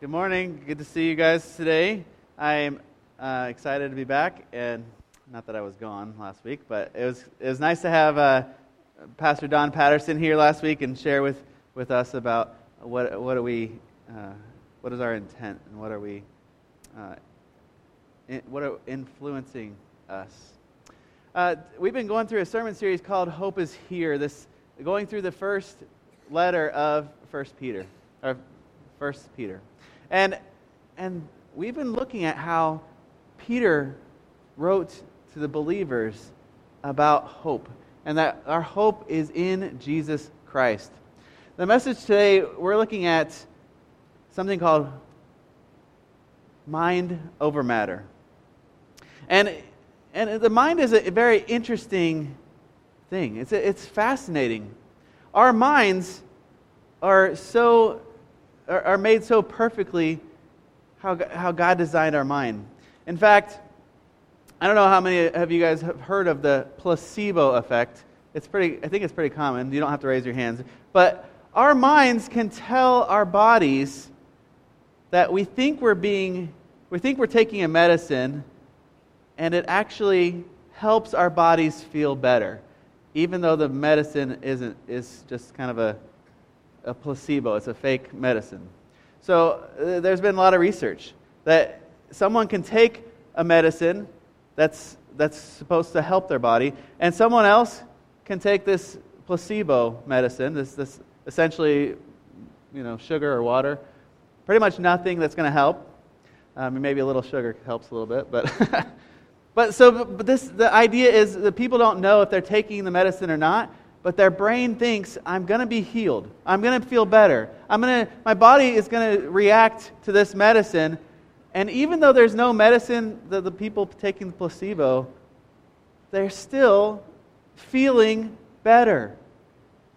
Good morning. Good to see you guys today. I'm uh, excited to be back, and not that I was gone last week, but it was it was nice to have uh, Pastor Don Patterson here last week and share with, with us about what what are we uh, what is our intent and what are we uh, in, what are influencing us. Uh, we've been going through a sermon series called "Hope Is Here." This going through the first letter of First Peter or First Peter. And, and we've been looking at how Peter wrote to the believers about hope, and that our hope is in Jesus Christ. The message today, we're looking at something called mind over matter. And, and the mind is a very interesting thing, it's, it's fascinating. Our minds are so are, made so perfectly how, how God designed our mind. In fact, I don't know how many of you guys have heard of the placebo effect. It's pretty, I think it's pretty common. You don't have to raise your hands. But our minds can tell our bodies that we think we're being, we think we're taking a medicine, and it actually helps our bodies feel better, even though the medicine isn't, is just kind of a a placebo, it's a fake medicine. So uh, there's been a lot of research that someone can take a medicine that's, that's supposed to help their body, and someone else can take this placebo medicine, this, this essentially you know, sugar or water, pretty much nothing that's going to help. Um, maybe a little sugar helps a little bit, but, but so but this, the idea is that people don't know if they're taking the medicine or not but their brain thinks i'm going to be healed. I'm going to feel better. I'm going to my body is going to react to this medicine. And even though there's no medicine that the people taking the placebo they're still feeling better.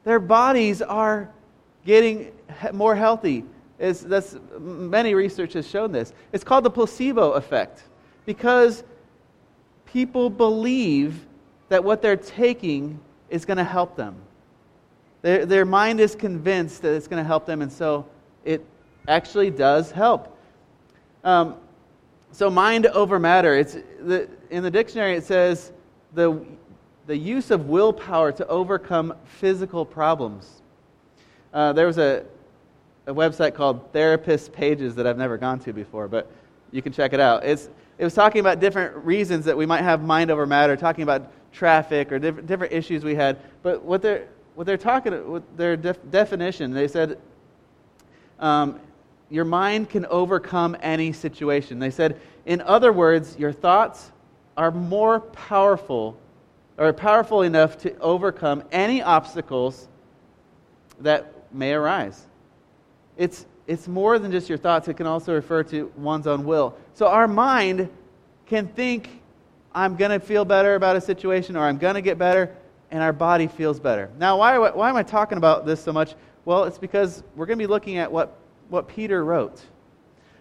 Their bodies are getting more healthy. It's, that's, many research has shown this. It's called the placebo effect because people believe that what they're taking is going to help them. Their, their mind is convinced that it's going to help them, and so it actually does help. Um, so, mind over matter. It's the, in the dictionary, it says the, the use of willpower to overcome physical problems. Uh, there was a, a website called Therapist Pages that I've never gone to before, but you can check it out. It's, it was talking about different reasons that we might have mind over matter, talking about traffic or different, issues we had. But what they're, what they're talking, with their def- definition, they said, um, your mind can overcome any situation. They said, in other words, your thoughts are more powerful or powerful enough to overcome any obstacles that may arise. It's, it's more than just your thoughts, it can also refer to one's own will. So our mind can think I'm going to feel better about a situation or I'm going to get better, and our body feels better. Now, why, why am I talking about this so much? Well, it's because we're going to be looking at what, what Peter wrote.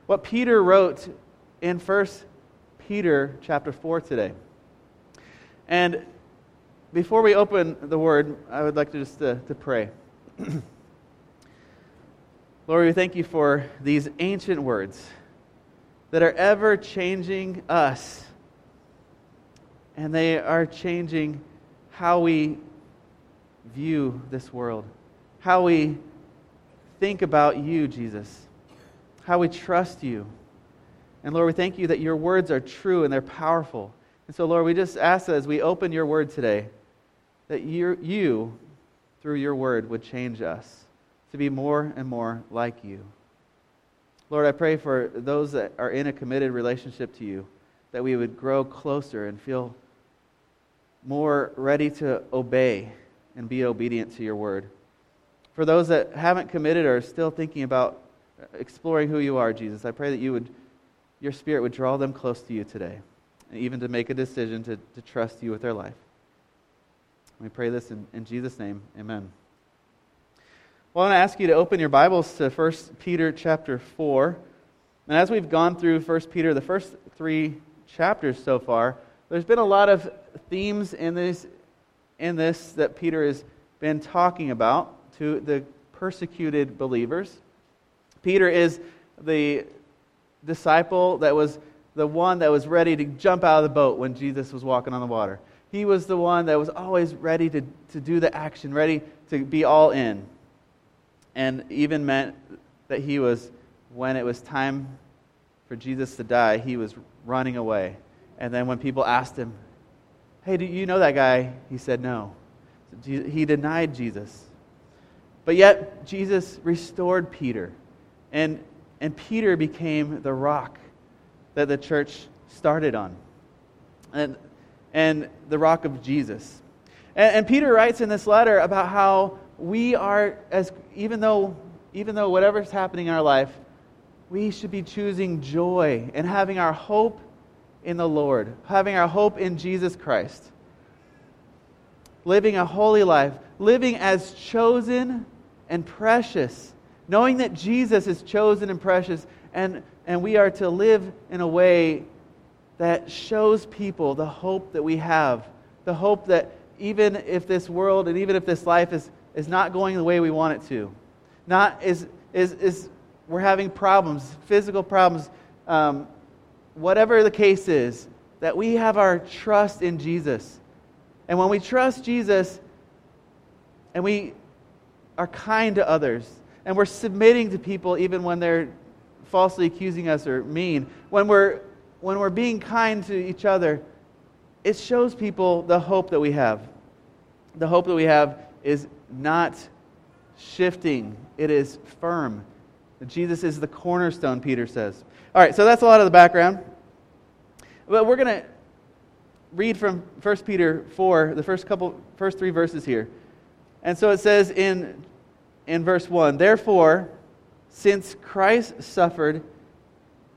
What Peter wrote in 1 Peter chapter 4 today. And before we open the word, I would like to just uh, to pray. Lord, we thank you for these ancient words that are ever changing us and they are changing how we view this world, how we think about you, Jesus, how we trust you. And Lord, we thank you that your words are true and they're powerful. And so, Lord, we just ask that as we open your word today, that you, you, through your word, would change us to be more and more like you. Lord, I pray for those that are in a committed relationship to you, that we would grow closer and feel more ready to obey and be obedient to your word. For those that haven't committed or are still thinking about exploring who you are, Jesus, I pray that you would, your spirit would draw them close to you today, and even to make a decision to, to trust you with their life. We pray this in, in Jesus' name. Amen. Well, I want to ask you to open your Bibles to 1 Peter chapter 4. And as we've gone through 1 Peter, the first three chapters so far, there's been a lot of themes in this, in this that Peter has been talking about to the persecuted believers. Peter is the disciple that was the one that was ready to jump out of the boat when Jesus was walking on the water. He was the one that was always ready to, to do the action, ready to be all in. And even meant that he was, when it was time for Jesus to die, he was running away. And then when people asked him, Hey, do you know that guy? He said no. He denied Jesus. But yet, Jesus restored Peter. And, and Peter became the rock that the church started on. And, and the rock of Jesus. And, and Peter writes in this letter about how we are, as even though, even though whatever's happening in our life, we should be choosing joy and having our hope in the Lord, having our hope in Jesus Christ. Living a holy life, living as chosen and precious, knowing that Jesus is chosen and precious, and, and we are to live in a way that shows people the hope that we have, the hope that even if this world and even if this life is, is not going the way we want it to, not is, is, is we're having problems, physical problems, um, whatever the case is, that we have our trust in Jesus. And when we trust Jesus and we are kind to others and we're submitting to people even when they're falsely accusing us or mean, when we're, when we're being kind to each other, it shows people the hope that we have. The hope that we have is not shifting, it is firm. Jesus is the cornerstone, Peter says. All right, so that's a lot of the background. But we're going to read from 1 Peter 4, the first couple first 3 verses here. And so it says in in verse 1, therefore, since Christ suffered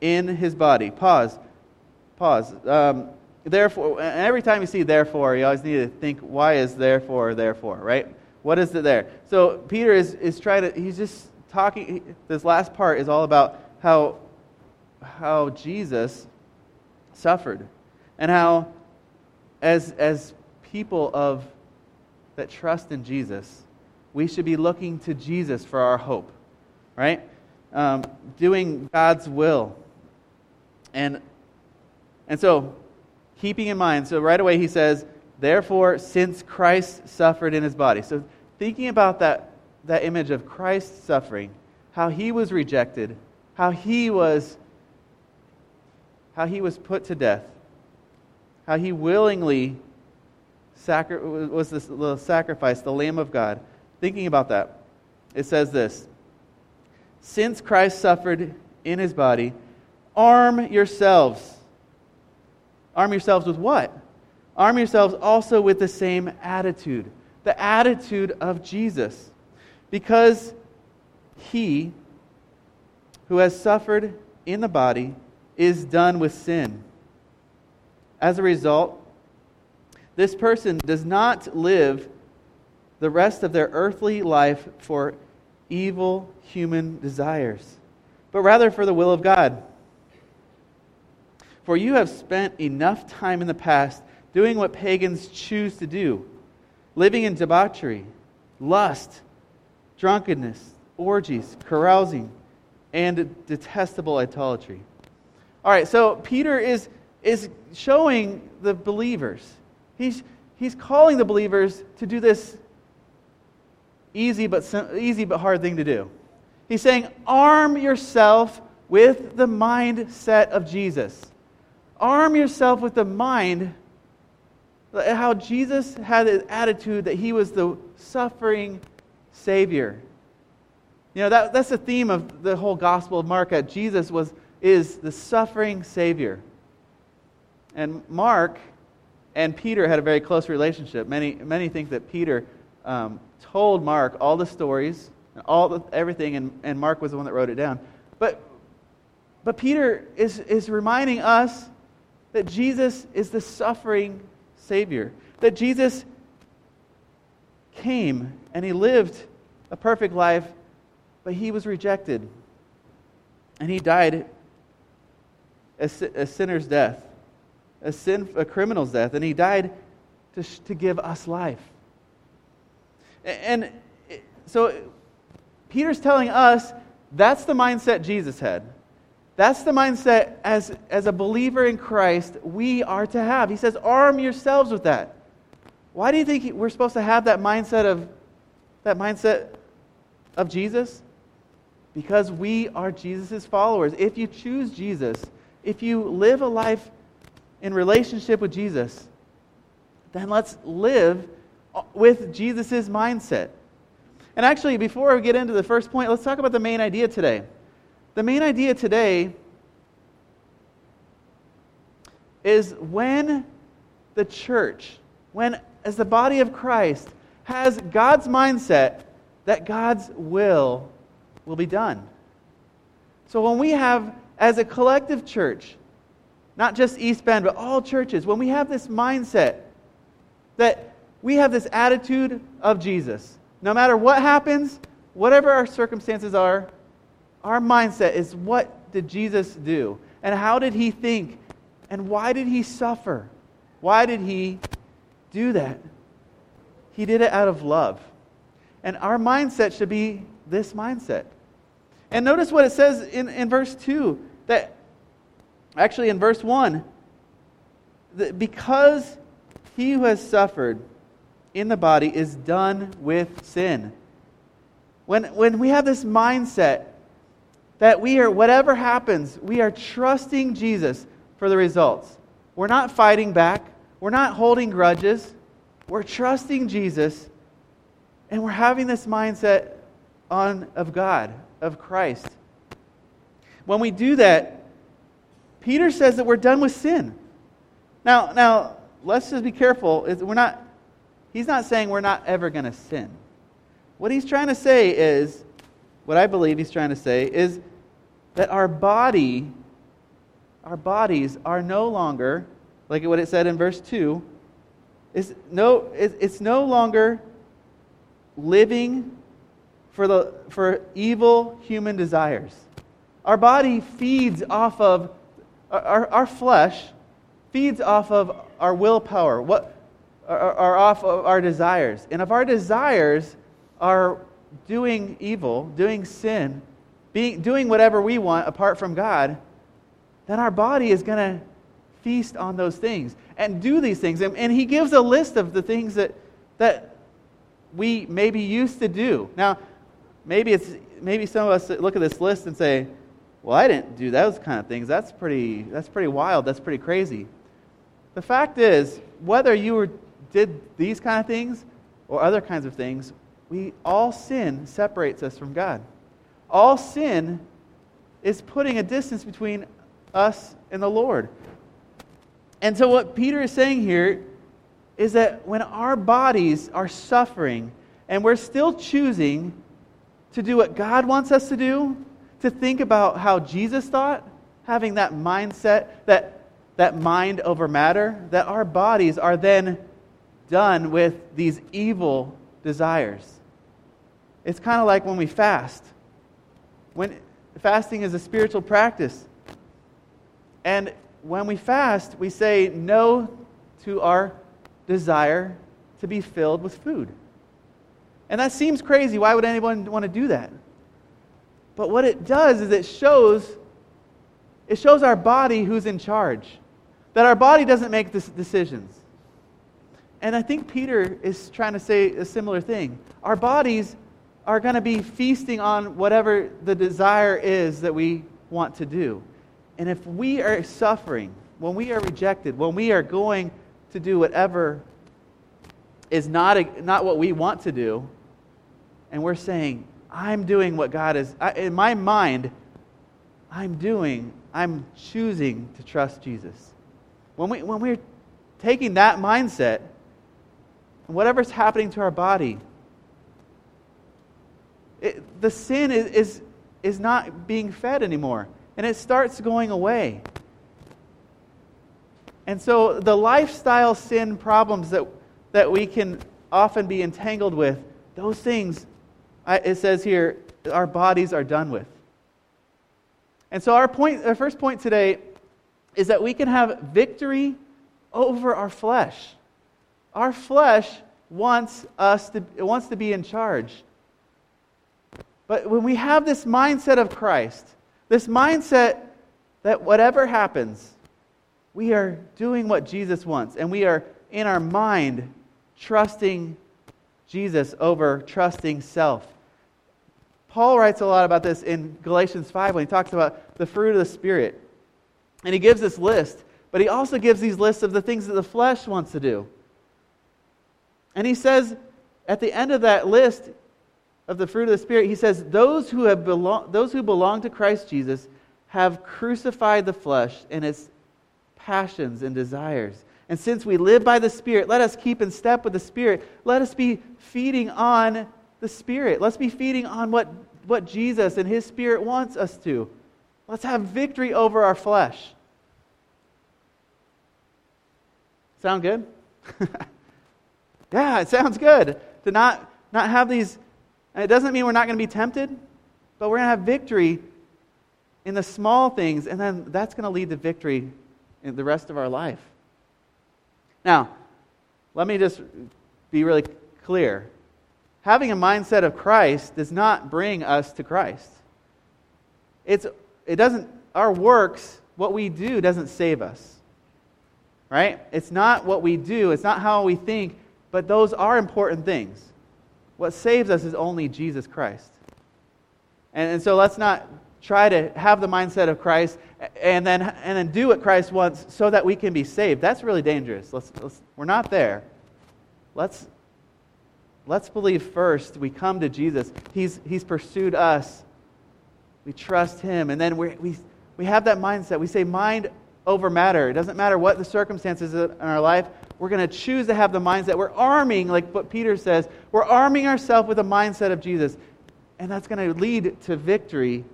in his body. Pause. Pause. Um, therefore, every time you see therefore, you always need to think, why is therefore, therefore, right? What is it there? So Peter is, is trying to, he's just talking, this last part is all about how, how Jesus suffered and how as, as people of that trust in Jesus, we should be looking to Jesus for our hope, right? Um, doing God's will. And, and so, keeping in mind, so right away he says, therefore, since Christ suffered in his body. So, thinking about that that image of Christ suffering, how he was rejected, how he was how he was put to death, how he willingly sacri- was this little sacrifice, the Lamb of God. Thinking about that, it says this Since Christ suffered in his body, arm yourselves. Arm yourselves with what? Arm yourselves also with the same attitude, the attitude of Jesus because he who has suffered in the body is done with sin. As a result, this person does not live the rest of their earthly life for evil human desires, but rather for the will of God. For you have spent enough time in the past doing what pagans choose to do, living in debauchery, lust, drunkenness, orgies, carousing, and detestable idolatry. All right, so Peter is, is showing the believers, he's, he's calling the believers to do this easy but, easy but hard thing to do. He's saying, arm yourself with the mindset of Jesus. Arm yourself with the mind, how Jesus had the attitude that he was the suffering Savior. You know, that, that's the theme of the whole Gospel of Mark, that Jesus was, is the suffering Savior. And Mark and Peter had a very close relationship. Many, many think that Peter um, told Mark all the stories, all the, everything, and, and Mark was the one that wrote it down. But, but Peter is, is reminding us that Jesus is the suffering Savior, that Jesus came and he lived a perfect life, but he was rejected. And he died a, a sinner's death, a, sin, a criminal's death, and he died to, to give us life. And so Peter's telling us That's the mindset Jesus had. That's the mindset as, as a believer in Christ we are to have. He says, arm yourselves with that. Why do you think we're supposed to have that mindset of that mindset of Jesus? Because we are Jesus' followers. If you choose Jesus, if you live a life in relationship with Jesus, then let's live with Jesus' mindset. And actually, before we get into the first point, let's talk about the main idea today. The main idea today is when the church, when as the body of Christ, has God's mindset that God's will will be done. So when we have, as a collective church, not just East Bend, but all churches, when we have this mindset that we have this attitude of Jesus, no matter what happens, whatever our circumstances are, our mindset is what did Jesus do? And how did he think? And why did he suffer? Why did he do that? He did it out of love. And our mindset should be this mindset. And notice what it says in, in verse 2 that actually in verse 1 that because he who has suffered in the body is done with sin. When, when we have this mindset that we are, whatever happens, we are trusting Jesus for the results. We're not fighting back, we're not holding grudges, we're trusting Jesus, and we're having this mindset on, of God, of Christ. When we do that, Peter says that we're done with sin. Now, now let's just be careful. We're not, he's not saying we're not ever going to sin. What he's trying to say is, what I believe he's trying to say is that our body, our bodies are no longer, like what it said in verse 2, is no, it's no longer living for, the, for evil human desires. Our body feeds off of, our, our flesh feeds off of our willpower, what, are, off of our desires. And if our desires are doing evil, doing sin, being, doing whatever we want apart from God, then our body is going to feast on those things and do these things. And, and he gives a list of the things that, that we maybe used to do. Now, maybe, it's, maybe some of us look at this list and say, well, I didn't do those kind of things. That's pretty, that's pretty wild. That's pretty crazy. The fact is, whether you were, did these kind of things or other kinds of things, we all sin separates us from God all sin is putting a distance between us and the Lord. And so, what Peter is saying here is that when our bodies are suffering and we're still choosing to do what God wants us to do, to think about how Jesus thought, having that mindset, that, that mind over matter, that our bodies are then done with these evil desires. It's kind of like when we fast. When fasting is a spiritual practice. And when we fast, we say no to our desire to be filled with food. And that seems crazy. Why would anyone want to do that? But what it does is it shows it shows our body who's in charge. That our body doesn't make decisions. And I think Peter is trying to say a similar thing. Our bodies are going to be feasting on whatever the desire is that we want to do. And if we are suffering, when we are rejected, when we are going to do whatever is not, a, not what we want to do, and we're saying, I'm doing what God is, I, in my mind, I'm doing, I'm choosing to trust Jesus. When, we, when we're taking that mindset, whatever's happening to our body, it, the sin is, is, is not being fed anymore, and it starts going away. And so the lifestyle sin problems that, that we can often be entangled with, those things, it says here, our bodies are done with. And so our point, our first point today is that we can have victory over our flesh. Our flesh wants us to, wants to be in charge. But when we have this mindset of Christ, this mindset that whatever happens, we are doing what Jesus wants, and we are in our mind trusting Jesus over trusting self. Paul writes a lot about this in Galatians 5 when he talks about the fruit of the Spirit. And he gives this list, but he also gives these lists of the things that the flesh wants to do. And he says at the end of that list of the fruit of the Spirit, he says, Those who, have belong, those who belong to Christ Jesus have crucified the flesh and its passions and desires. And since we live by the Spirit, let us keep in step with the Spirit. Let us be feeding on the Spirit. Let's be feeding on what, what Jesus and His Spirit wants us to. Let's have victory over our flesh. Sound good? yeah, it sounds good. To not, not have these, it doesn't mean we're not going to be tempted, but we're going to have victory in the small things, and then that's going to lead to victory in the rest of our life. Now, let me just be really clear. Having a mindset of Christ does not bring us to Christ. It's, it doesn't, our works, what we do, doesn't save us. Right? It's not what we do, it's not how we think, but those are important things. What saves us is only Jesus Christ. And, and so let's not try to have the mindset of Christ and then, and then do what Christ wants so that we can be saved. That's really dangerous. Let's, let's, we're not there. Let's, let's believe first we come to Jesus. He's, he's pursued us. We trust Him. And then we, we, we have that mindset. We say, mind over matter. It doesn't matter what the circumstances in our life. We're going to choose to have the mindset. We're arming, like what Peter says, we're arming ourselves with the mindset of Jesus. And that's going to lead to victory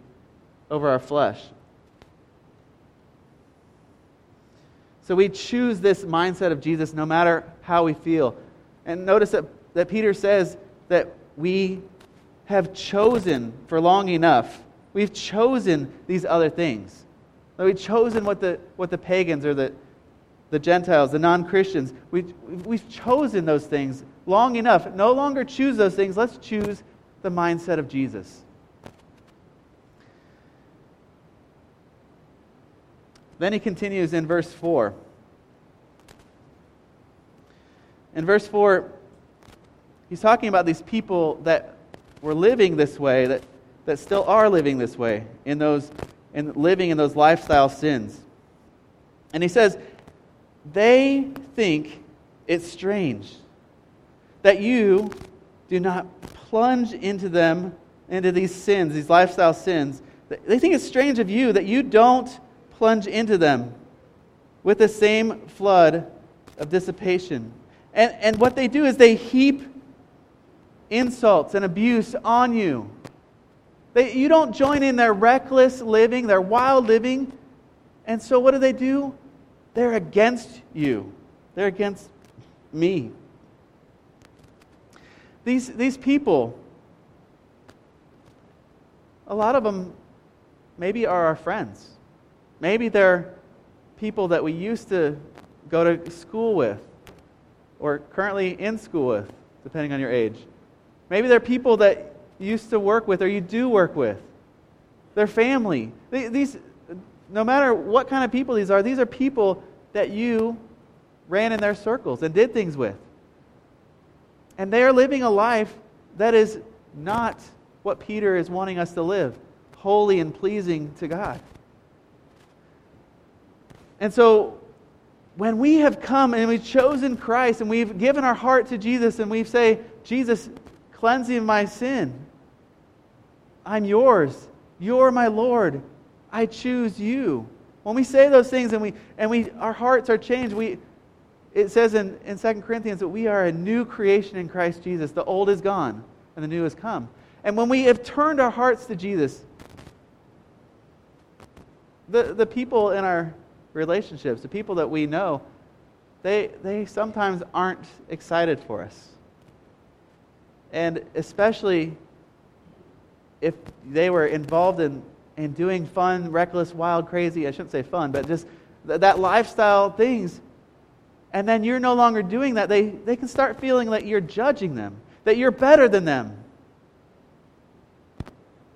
over our flesh. So we choose this mindset of Jesus no matter how we feel. And notice that, that Peter says that we have chosen for long enough. We've chosen these other things. That We've chosen what the, what the pagans or the, the Gentiles, the non Christians, we've, we've chosen those things long enough. No longer choose those things. Let's choose the mindset of Jesus. Then he continues in verse 4. In verse 4, he's talking about these people that were living this way, that, that still are living this way, in those in living in those lifestyle sins. And he says, they think it's strange that you do not plunge into them, into these sins, these lifestyle sins. They think it's strange of you that you don't plunge into them with the same flood of dissipation. And, and what they do is they heap insults and abuse on you. They, you don't join in their reckless living, their wild living. And so what do they do? They're against you, they're against me. These, these people, a lot of them maybe are our friends. Maybe they're people that we used to go to school with or currently in school with, depending on your age. Maybe they're people that you used to work with or you do work with. They're family. These, no matter what kind of people these are, these are people that you ran in their circles and did things with. And they are living a life that is not what Peter is wanting us to live holy and pleasing to God. And so when we have come and we've chosen Christ and we've given our heart to Jesus and we say, Jesus, of my sin. I'm yours. You're my Lord. I choose you. When we say those things and we and we our hearts are changed, we it says in, in 2 Corinthians that we are a new creation in Christ Jesus. The old is gone and the new has come. And when we have turned our hearts to Jesus, the, the people in our relationships, the people that we know, they, they sometimes aren't excited for us. And especially if they were involved in, in doing fun, reckless, wild, crazy, I shouldn't say fun, but just th- that lifestyle things, and then you're no longer doing that, they, they can start feeling that you're judging them, that you're better than them.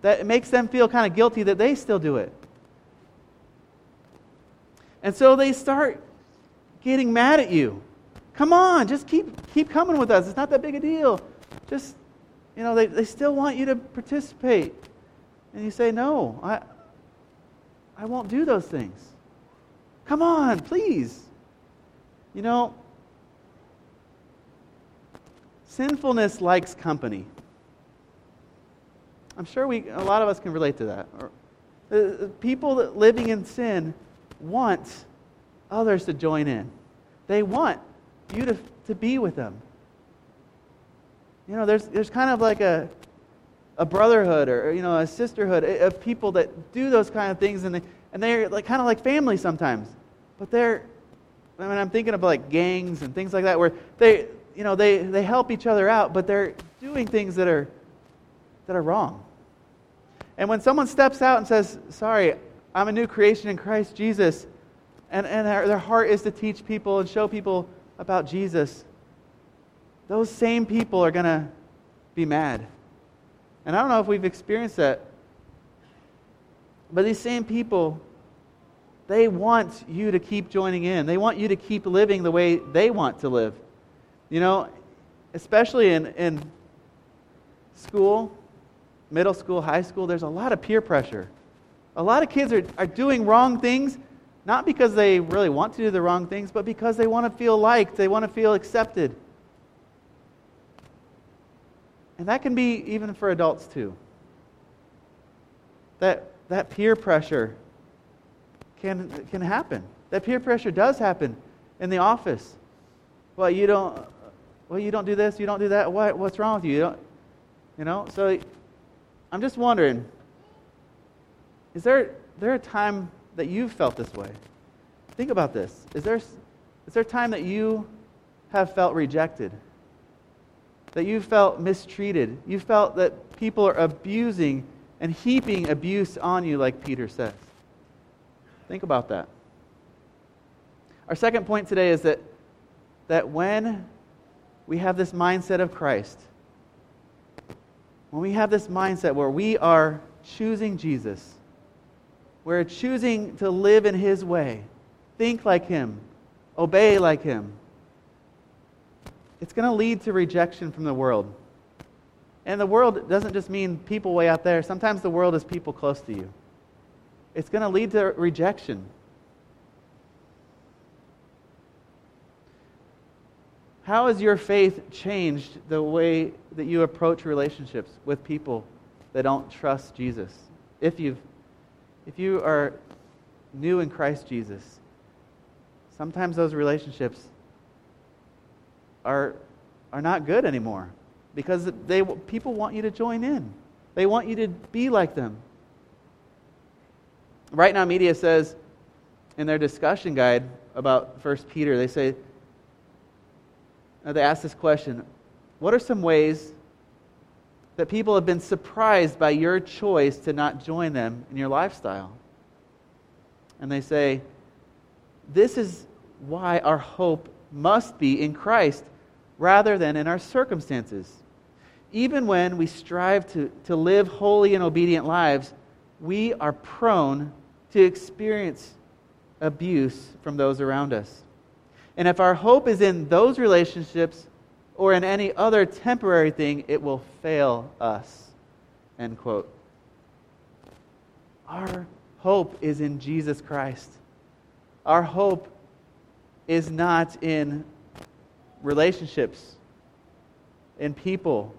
that makes them feel kind of guilty that they still do it. And so they start getting mad at you. Come on, just keep, keep coming with us. It's not that big a deal. Just, you know, they, they still want you to participate. And you say, no, I, I won't do those things. Come on, please. You know, sinfulness likes company. I'm sure we, a lot of us can relate to that. Uh, people that living in sin want others to join in. They want you to, to be with them. You know, there's, there's kind of like a, a brotherhood or, you know, a sisterhood eh, of people that do those kind of things, and, they, and they're like, kind of like family sometimes. But they're, I mean, I'm thinking of like gangs and things like that where they, you know, they, they help each other out, but they're doing things that are, that are wrong. And when someone steps out and says, Sorry, I'm a new creation in Christ Jesus, and, and their, their heart is to teach people and show people about Jesus, those same people are going to be mad. And I don't know if we've experienced that, but these same people, they want you to keep joining in. They want you to keep living the way they want to live. You know, especially in, in school, middle school, high school, there's a lot of peer pressure. A lot of kids are, are doing wrong things, not because they really want to do the wrong things, but because they want to feel liked, they want to feel accepted. And that can be even for adults too. That, that peer pressure can, can happen. That peer pressure does happen in the office. Well, you don't, well, you don't do this, you don't do that. What, what's wrong with you? You, you know? So I'm just wondering is there, there a time that you've felt this way? Think about this. Is there, is there a time that you have felt rejected? That you felt mistreated? You felt that people are abusing and heaping abuse on you, like Peter says? Think about that. Our second point today is that, that when we have this mindset of Christ, when we have this mindset where we are choosing Jesus, we're choosing to live in His way, think like Him, obey like Him, it's going to lead to rejection from the world. And the world doesn't just mean people way out there. Sometimes the world is people close to you. It's going to lead to rejection. How has your faith changed the way that you approach relationships with people that don't trust Jesus? If, you've, if you are new in Christ Jesus, sometimes those relationships are, are not good anymore because they, people want you to join in. They want you to be like them. Right Now Media says in their discussion guide about 1 Peter, they say, uh, they ask this question What are some ways that people have been surprised by your choice to not join them in your lifestyle? And they say, This is why our hope must be in Christ rather than in our circumstances. Even when we strive to, to live holy and obedient lives, we are prone to experience abuse from those around us. And if our hope is in those relationships or in any other temporary thing, it will fail us. End quote. Our hope is in Jesus Christ. Our hope is not in relationships, and people.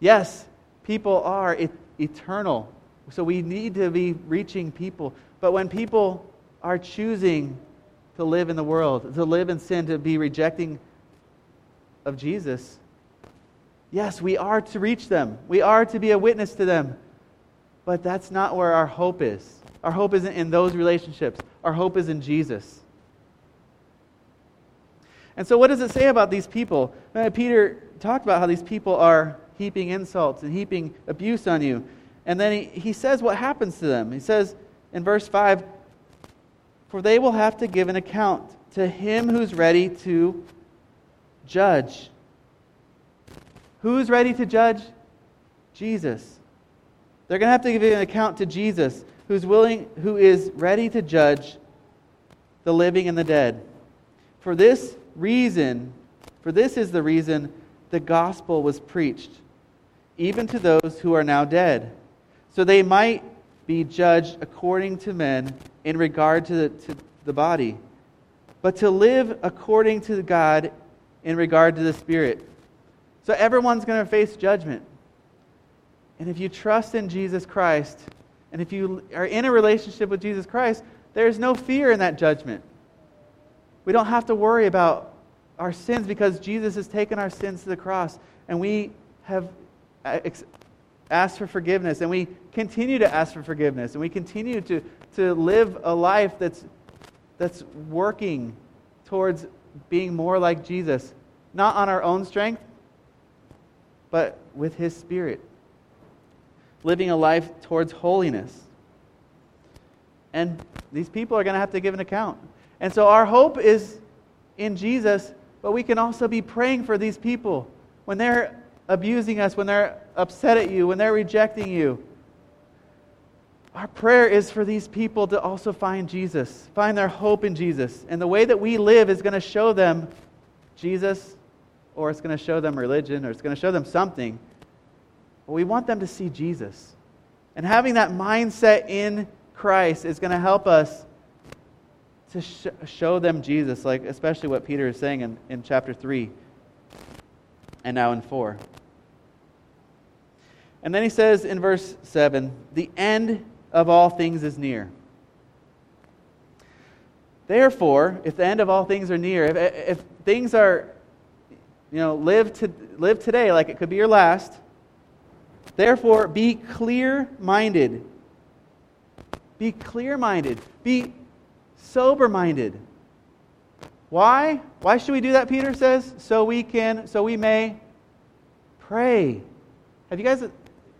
Yes, people are eternal, so we need to be reaching people. But when people are choosing to live in the world, to live in sin, to be rejecting of Jesus. Yes, we are to reach them. We are to be a witness to them. But that's not where our hope is. Our hope isn't in those relationships. Our hope is in Jesus. And so, what does it say about these people? Uh, Peter talked about how these people are heaping insults and heaping abuse on you. And then he, he says what happens to them. He says in verse 5 for they will have to give an account to him who's ready to judge. Who's ready to judge? Jesus. They're going to have to give an account to Jesus, who's willing, who is ready to judge the living and the dead. For this reason, for this is the reason the gospel was preached, even to those who are now dead, so they might be judged according to men in regard to the, to the body, but to live according to God in regard to the Spirit. So everyone's going to face judgment. And if you trust in Jesus Christ, and if you are in a relationship with Jesus Christ, there's no fear in that judgment. We don't have to worry about our sins because Jesus has taken our sins to the cross and we have uh, asked for forgiveness and we continue to ask for forgiveness and we continue to, to live a life that's, that's working towards being more like Jesus, not on our own strength, but with His Spirit. Living a life towards holiness. And these people are going to have to give an account. And so our hope is in Jesus, but we can also be praying for these people when they're abusing us, when they're upset at you, when they're rejecting you. Our prayer is for these people to also find Jesus, find their hope in Jesus. And the way that we live is going to show them Jesus, or it's going to show them religion, or it's going to show them something. But we want them to see Jesus. And having that mindset in Christ is going to help us to sh- show them Jesus, like especially what Peter is saying in, in chapter 3 and now in 4. And then he says in verse 7 the end of all things is near. Therefore, if the end of all things are near, if, if things are, you know, live, to, live today like it could be your last, therefore be clear minded. Be clear minded. Be sober minded. Why? Why should we do that, Peter says? So we can, so we may pray. Have you guys,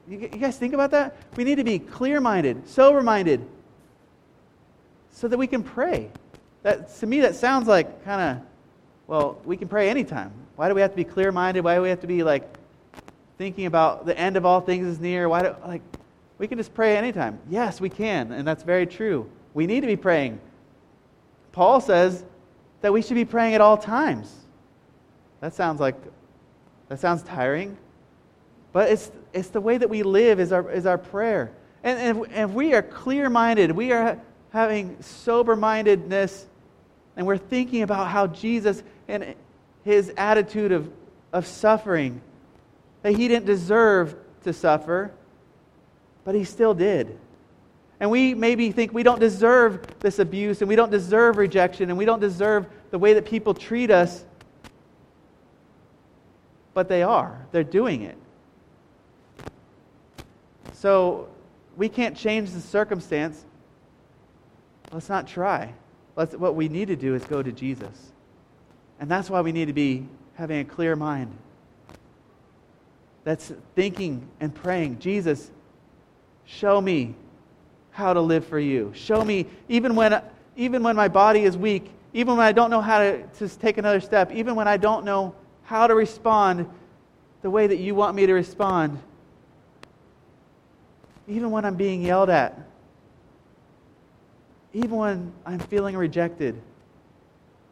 you guys think about that? We need to be clear minded, sober minded, so that we can pray. That, to me, that sounds like kind of, well, we can pray anytime. Why do we have to be clear minded? Why do we have to be like thinking about the end of all things is near? Why do, like, we can just pray anytime. Yes, we can, and that's very true. We need to be praying Paul says that we should be praying at all times. That sounds like that sounds tiring. But it's, it's the way that we live is our, is our prayer. And, and, if, and if we are clear minded, we are having sober mindedness, and we're thinking about how Jesus and his attitude of, of suffering, that he didn't deserve to suffer, but he still did. And we maybe think we don't deserve this abuse and we don't deserve rejection and we don't deserve the way that people treat us. But they are. They're doing it. So we can't change the circumstance. Let's not try. Let's, what we need to do is go to Jesus. And that's why we need to be having a clear mind. That's thinking and praying, Jesus, show me how to live for you. Show me, even when, even when my body is weak, even when I don't know how to, to take another step, even when I don't know how to respond the way that you want me to respond, even when I'm being yelled at, even when I'm feeling rejected,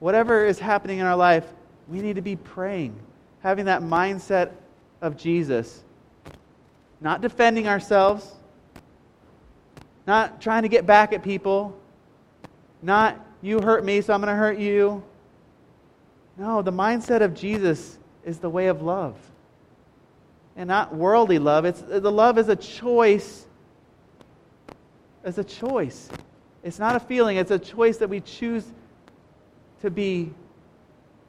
whatever is happening in our life, we need to be praying, having that mindset of Jesus, not defending ourselves not trying to get back at people, not you hurt me, so I'm going to hurt you. No, the mindset of Jesus is the way of love. And not worldly love. It's, the love is a choice. It's a choice. It's not a feeling, it's a choice that we choose to be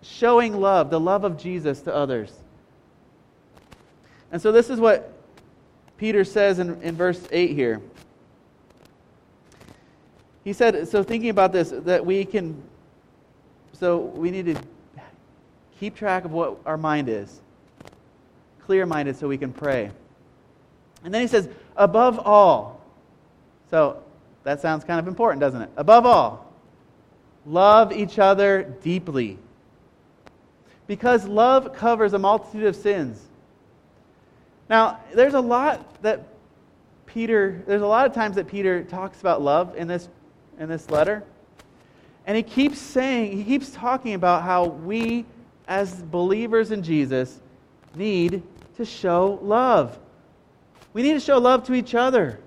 showing love, the love of Jesus to others. And so this is what Peter says in, in verse 8 here. He said, so thinking about this, that we can, so we need to keep track of what our mind is, clear minded so we can pray. And then he says, above all. So that sounds kind of important, doesn't it? Above all, love each other deeply. Because love covers a multitude of sins. Now, there's a lot that Peter, there's a lot of times that Peter talks about love in this, in this letter. And he keeps saying, he keeps talking about how we, as believers in Jesus, need to show love. We need to show love to each other.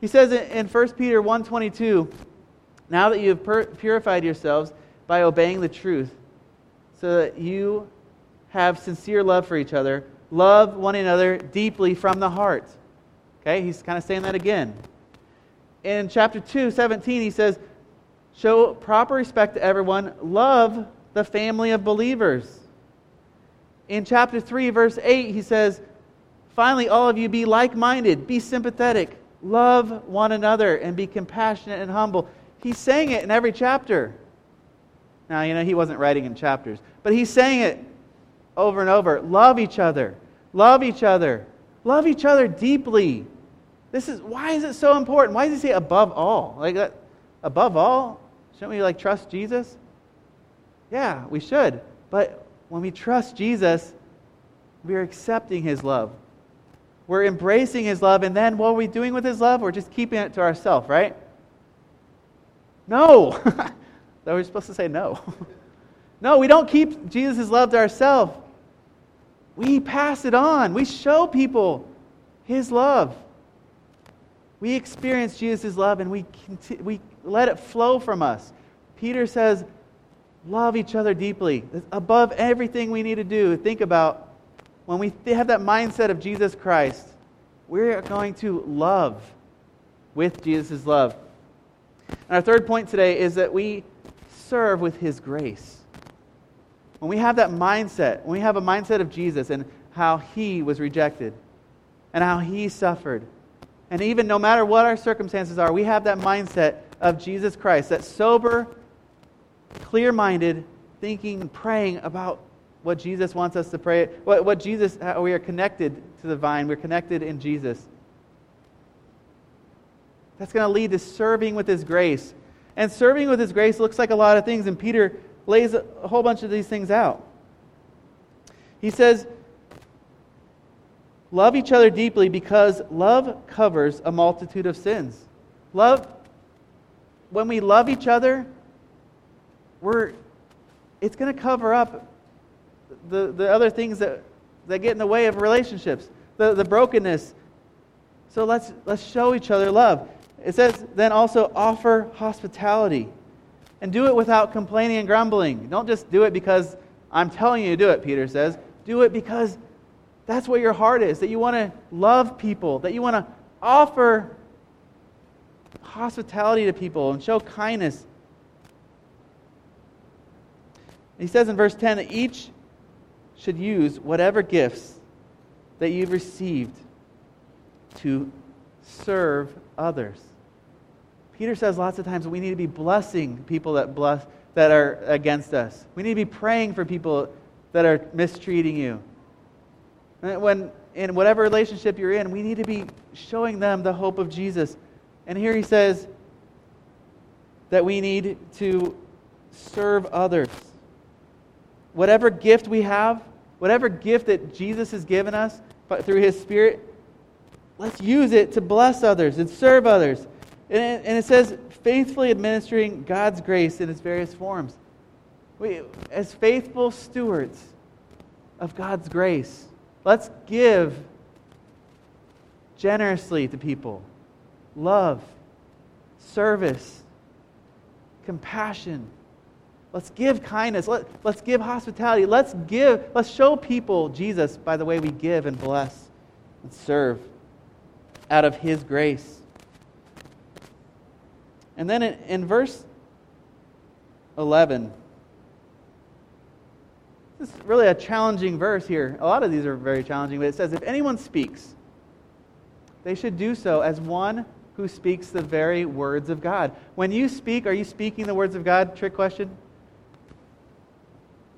He says in 1 Peter 1.22, Now that you have purified yourselves by obeying the truth, so that you have sincere love for each other, love one another deeply from the heart. Okay, he's kind of saying that again. In chapter 2, 17, he says, Show proper respect to everyone, love the family of believers. In chapter 3, verse 8, he says, Finally, all of you be like minded, be sympathetic, love one another, and be compassionate and humble. He's saying it in every chapter. Now, you know, he wasn't writing in chapters, but he's saying it over and over. Love each other. Love each other. Love each other deeply. This is why is it so important? Why does he say above all? Like that, above all? Shouldn't we like trust Jesus? Yeah, we should. But when we trust Jesus, we are accepting his love. We're embracing his love, and then what are we doing with his love? We're just keeping it to ourselves, right? No. we're supposed to say no. no, we don't keep Jesus' love to ourselves. We pass it on. We show people his love. We experience Jesus' love and we, conti- we let it flow from us. Peter says, Love each other deeply. above everything we need to do. Think about when we have that mindset of Jesus Christ, we're going to love with Jesus' love. And our third point today is that we serve with his grace. When we have that mindset, when we have a mindset of Jesus and how he was rejected and how he suffered, and even no matter what our circumstances are, we have that mindset of Jesus Christ, that sober, clear minded thinking, praying about what Jesus wants us to pray, what, what Jesus, we are connected to the vine, we're connected in Jesus. That's going to lead to serving with His grace. And serving with His grace looks like a lot of things, and Peter lays a whole bunch of these things out. He says, Love each other deeply because love covers a multitude of sins. Love, when we love each other, we're, it's going to cover up the, the other things that, that get in the way of relationships, the, the brokenness. So let's, let's show each other love. It says, then also offer hospitality. And do it without complaining and grumbling. Don't just do it because I'm telling you to do it, Peter says. Do it because that's what your heart is, that you want to love people, that you want to offer hospitality to people and show kindness. He says in verse 10 that each should use whatever gifts that you've received to serve others. Peter says lots of times we need to be blessing people that bless that are against us. We need to be praying for people that are mistreating you. When in whatever relationship you're in, we need to be showing them the hope of Jesus. And here he says that we need to serve others. Whatever gift we have, whatever gift that Jesus has given us through his Spirit, let's use it to bless others and serve others. And it, says, faithfully administering God's grace in its various forms. We, as faithful stewards of God's grace, Let's give generously to people love, service, compassion. Let's give kindness. Let, let's give hospitality. Let's give, let's show people Jesus by the way we give and bless and serve out of His grace. And then in, in verse 11, this is really a challenging verse here. A lot of these are very challenging, but it says, If anyone speaks, they should do so as one who speaks the very words of God. When you speak, are you speaking the words of God? Trick question.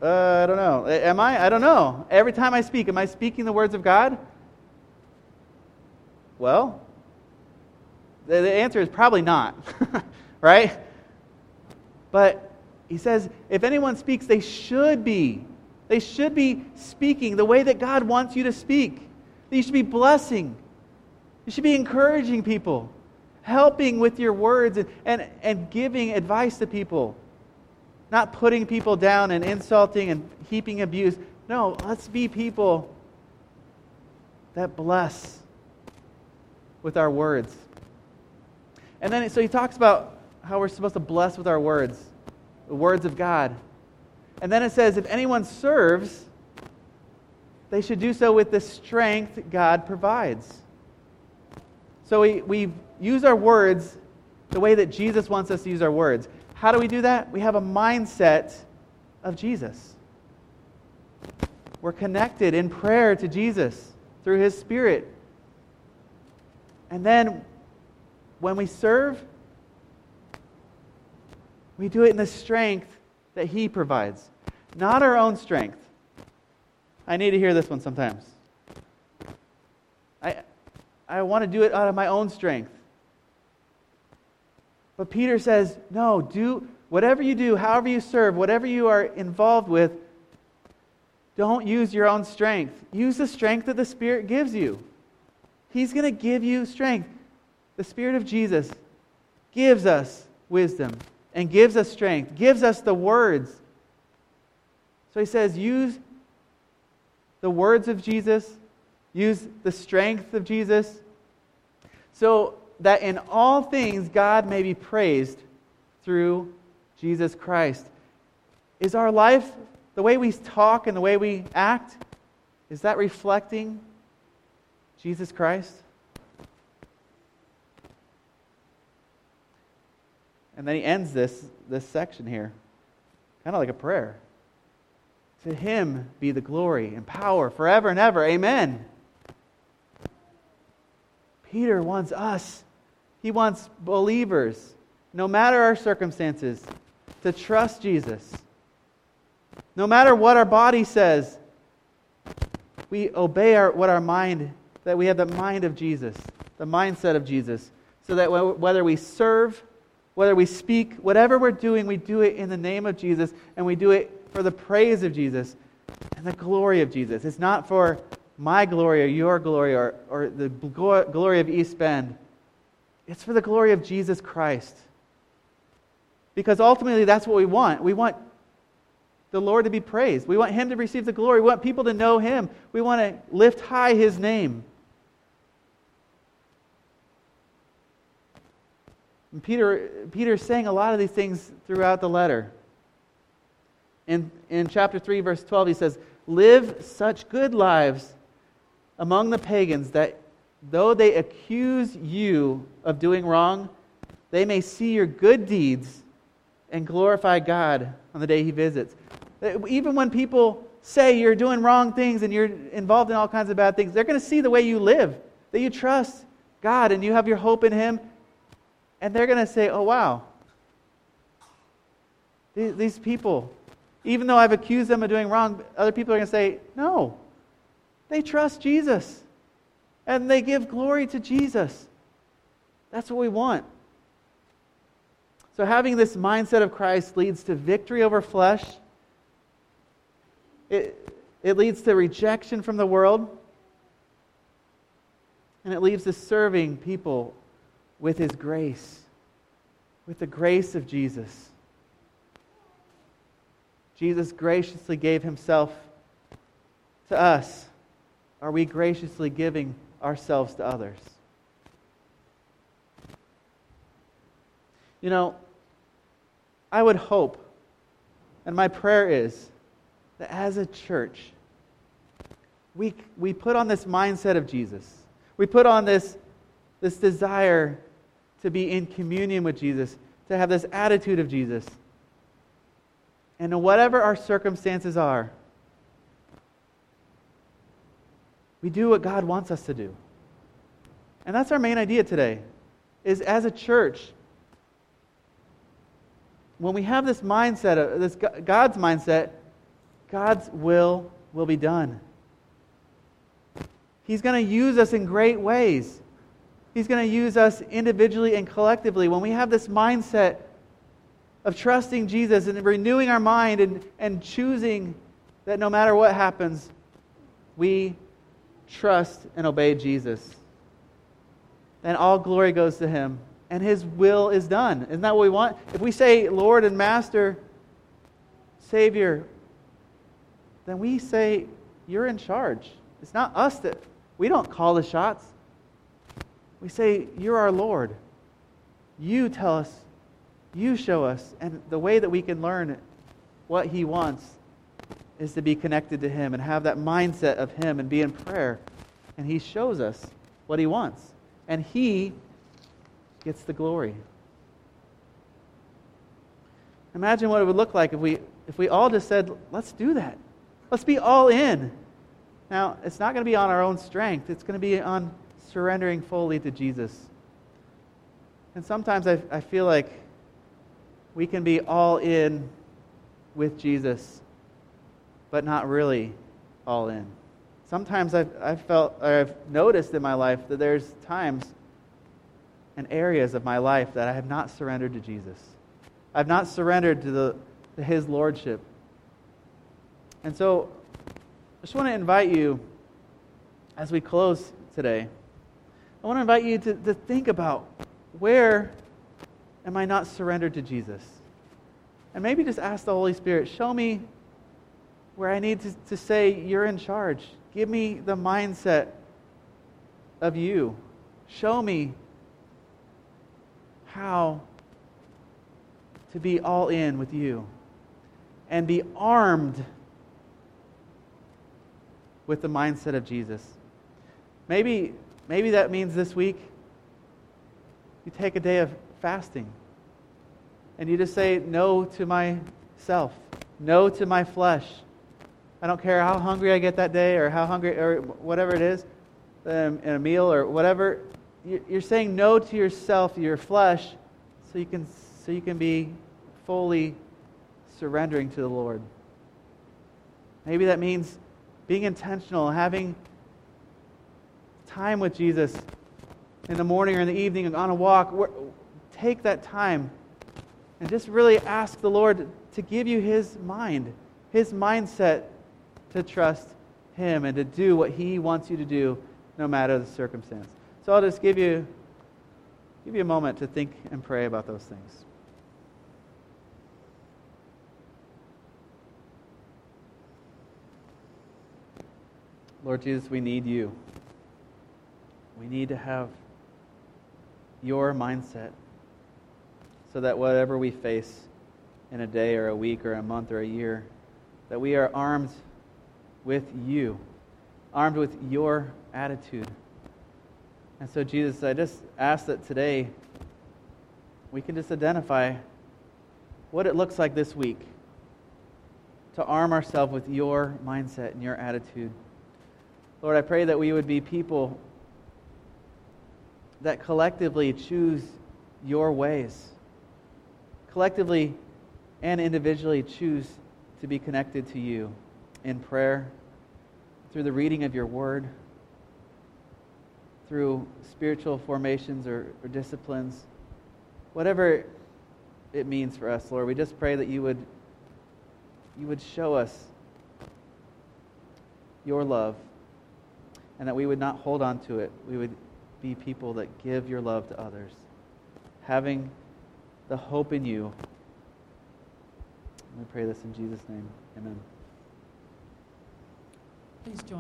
Uh, I don't know. Am I? I don't know. Every time I speak, am I speaking the words of God? Well, the, the answer is probably not, right? But he says, if anyone speaks, they should be they should be speaking the way that God wants you to speak. You should be blessing. You should be encouraging people, helping with your words, and, and, and giving advice to people. Not putting people down and insulting and heaping abuse. No, let's be people that bless with our words. And then, so he talks about how we're supposed to bless with our words, the words of God. And then it says, if anyone serves, they should do so with the strength God provides. So we, we use our words the way that Jesus wants us to use our words. How do we do that? We have a mindset of Jesus. We're connected in prayer to Jesus through his Spirit. And then when we serve, we do it in the strength that he provides, not our own strength. I need to hear this one sometimes. I, I want to do it out of my own strength. But Peter says, no, do whatever you do, however you serve, whatever you are involved with, don't use your own strength. Use the strength that the Spirit gives you. He's going to give you strength. The Spirit of Jesus gives us wisdom and gives us strength, gives us the words. So he says, use the words of Jesus, use the strength of Jesus, so that in all things God may be praised through Jesus Christ. Is our life, the way we talk and the way we act, is that reflecting Jesus Christ? And then he ends this, this section here, kind of like a prayer. To him be the glory and power forever and ever. Amen. Peter wants us, he wants believers, no matter our circumstances, to trust Jesus. No matter what our body says, we obey our, what our mind, that we have the mind of Jesus, the mindset of Jesus, so that whether we serve whether we speak, whatever we're doing, we do it in the name of Jesus and we do it for the praise of Jesus and the glory of Jesus. It's not for my glory or your glory or, or the glory of East Bend. It's for the glory of Jesus Christ. Because ultimately, that's what we want. We want the Lord to be praised. We want Him to receive the glory. We want people to know Him. We want to lift high His name. And Peter, Peter's saying a lot of these things throughout the letter. In, in chapter 3, verse 12, he says, Live such good lives among the pagans that though they accuse you of doing wrong, they may see your good deeds and glorify God on the day he visits. Even when people say you're doing wrong things and you're involved in all kinds of bad things, they're going to see the way you live, that you trust God and you have your hope in him and they're going to say, oh, wow. These people, even though I've accused them of doing wrong, other people are going to say, no. They trust Jesus. And they give glory to Jesus. That's what we want. So, having this mindset of Christ leads to victory over flesh. It, it leads to rejection from the world. And it leads to serving people with His grace, with the grace of Jesus. Jesus graciously gave Himself to us. Are we graciously giving ourselves to others? You know, I would hope, and my prayer is, that as a church, we, we put on this mindset of Jesus. We put on this, this desire to be in communion with Jesus, to have this attitude of Jesus. And whatever our circumstances are, we do what God wants us to do. And that's our main idea today. Is as a church, when we have this mindset, of this God's mindset, God's will will be done. He's going to use us in great ways. He's going to use us individually and collectively. When we have this mindset of trusting Jesus and renewing our mind and, and choosing that no matter what happens, we trust and obey Jesus. then all glory goes to him and his will is done. Isn't that what we want? If we say Lord and Master, Savior, then we say you're in charge. It's not us that we don't call the shots. We say you're our Lord. You tell us, you show us, and the way that we can learn what he wants is to be connected to him and have that mindset of him and be in prayer. And he shows us what he wants. And he gets the glory. Imagine what it would look like if we, if we all just said, let's do that. Let's be all in. Now, it's not going to be on our own strength, it's going to be on surrendering fully to Jesus. And sometimes I, I feel like we can be all in with Jesus, but not really all in. Sometimes I've, I've felt, or I've noticed in my life that there's times and areas of my life that I have not surrendered to Jesus. I've not surrendered to, the, to His Lordship. And so I just want to invite you, as we close today, I want to invite you to, to think about where am I not surrendered to Jesus? And maybe just ask the Holy Spirit, show me where I need to, to say, You're in charge. Give me the mindset of you. Show me how to be all in with you and be armed with the mindset of Jesus. Maybe, maybe that means this week you take a day of fasting and you just say no to myself, no to my flesh. I don't care how hungry I get that day or how hungry or whatever it is um, in a meal or whatever you're saying no to yourself, your flesh, so you can, so you can be fully surrendering to the Lord. Maybe that means being intentional, having time with Jesus in the morning or in the evening on a walk. Take that time and just really ask the Lord to give you His mind, His mindset to trust Him and to do what He wants you to do no matter the circumstance. So I'll just give you, give you a moment to think and pray about those things. Lord Jesus, we need you. We need to have your mindset so that whatever we face in a day or a week or a month or a year, that we are armed with you, armed with your attitude. And so, Jesus, I just ask that today we can just identify what it looks like this week to arm ourselves with your mindset and your attitude. Lord, I pray that we would be people that collectively choose your ways, collectively and individually choose to be connected to you in prayer, through the reading of your word through spiritual formations or, or disciplines, whatever it means for us, Lord, we just pray that you would, you would show us your love and that we would not hold on to it. We would be people that give your love to others, having the hope in you. We pray this in Jesus' name. Amen. Please join.